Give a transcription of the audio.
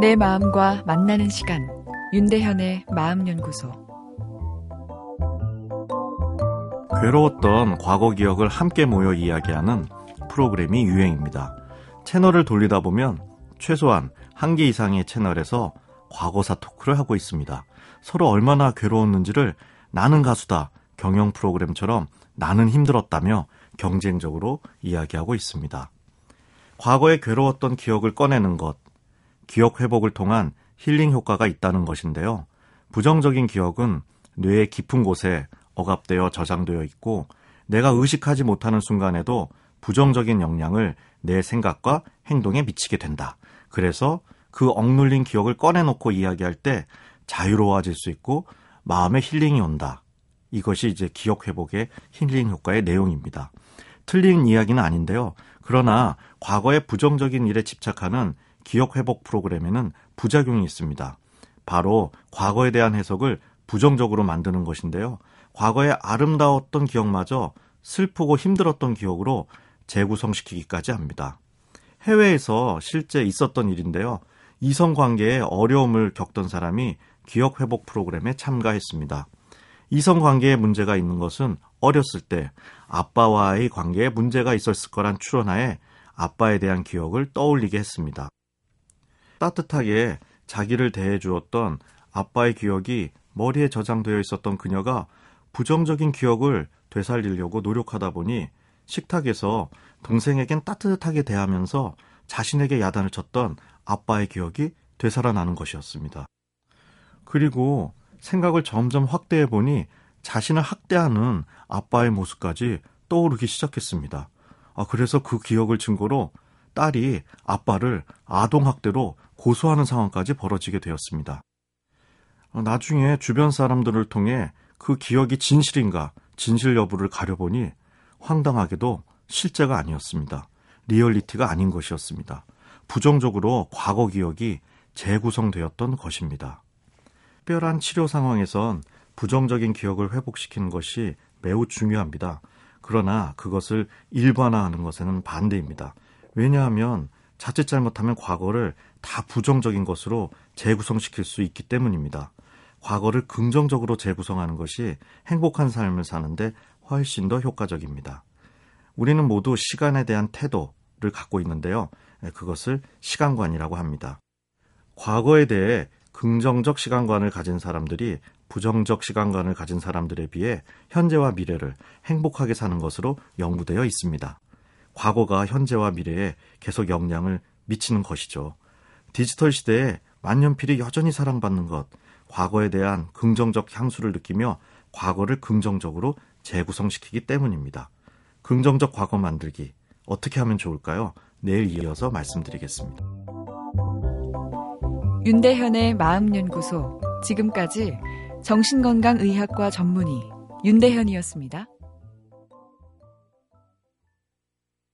내 마음과 만나는 시간 윤대현의 마음연구소 괴로웠던 과거 기억을 함께 모여 이야기하는 프로그램이 유행입니다. 채널을 돌리다 보면 최소한 한 개 이상의 채널에서 과거사 토크를 하고 있습니다. 서로 얼마나 괴로웠는지를 나는 가수다 경영 프로그램처럼 나는 힘들었다며 경쟁적으로 이야기하고 있습니다. 과거에 괴로웠던 기억을 꺼내는 것, 기억 회복을 통한 힐링 효과가 있다는 것인데요. 부정적인 기억은 뇌의 깊은 곳에 억압되어 저장되어 있고 내가 의식하지 못하는 순간에도 부정적인 영향을 내 생각과 행동에 미치게 된다. 그래서 그 억눌린 기억을 꺼내놓고 이야기할 때 자유로워질 수 있고 마음의 힐링이 온다. 이것이 이제 기억 회복의 힐링 효과의 내용입니다. 틀린 이야기는 아닌데요. 그러나 과거의 부정적인 일에 집착하는 기억 회복 프로그램에는 부작용이 있습니다. 바로 과거에 대한 해석을 부정적으로 만드는 것인데요. 과거의 아름다웠던 기억마저 슬프고 힘들었던 기억으로 재구성시키기까지 합니다. 해외에서 실제 있었던 일인데요. 이성 관계에 어려움을 겪던 사람이 기억 회복 프로그램에 참가했습니다. 이성 관계에 문제가 있는 것은 어렸을 때 아빠와의 관계에 문제가 있었을 거란 추론하에 아빠에 대한 기억을 떠올리게 했습니다. 따뜻하게 자기를 대해 주었던 아빠의 기억이 머리에 저장되어 있었던 그녀가 부정적인 기억을 되살리려고 노력하다 보니 식탁에서 동생에겐 따뜻하게 대하면서 자신에게 야단을 쳤던 아빠의 기억이 되살아나는 것이었습니다. 그리고 생각을 점점 확대해 보니 자신을 학대하는 아빠의 모습까지 떠오르기 시작했습니다. 아, 그래서 그 기억을 증거로 딸이 아빠를 아동학대로 고소하는 상황까지 벌어지게 되었습니다. 아, 나중에 주변 사람들을 통해 그 기억이 진실인가 진실 여부를 가려보니 황당하게도 실제가 아니었습니다. 리얼리티가 아닌 것이었습니다. 부정적으로 과거 기억이 재구성되었던 것입니다. 특별한 치료 상황에선 부정적인 기억을 회복시키는 것이 매우 중요합니다. 그러나 그것을 일반화하는 것에는 반대입니다. 왜냐하면 자칫 잘못하면 과거를 다 부정적인 것으로 재구성시킬 수 있기 때문입니다. 과거를 긍정적으로 재구성하는 것이 행복한 삶을 사는데 훨씬 더 효과적입니다. 우리는 모두 시간에 대한 태도를 갖고 있는데요. 그것을 시간관이라고 합니다. 과거에 대해 긍정적 시간관을 가진 사람들이 부정적 시간관을 가진 사람들에 비해 현재와 미래를 행복하게 사는 것으로 연구되어 있습니다. 과거가 현재와 미래에 계속 영향을 미치는 것이죠. 디지털 시대에 만년필이 여전히 사랑받는 것, 과거에 대한 긍정적 향수를 느끼며 과거를 긍정적으로 재구성시키기 때문입니다. 긍정적 과거 만들기 어떻게 하면 좋을까요? 내일 이어서 말씀드리겠습니다. 윤대현의 마음연구소 지금까지 정신건강의학과 전문의 윤대현이었습니다.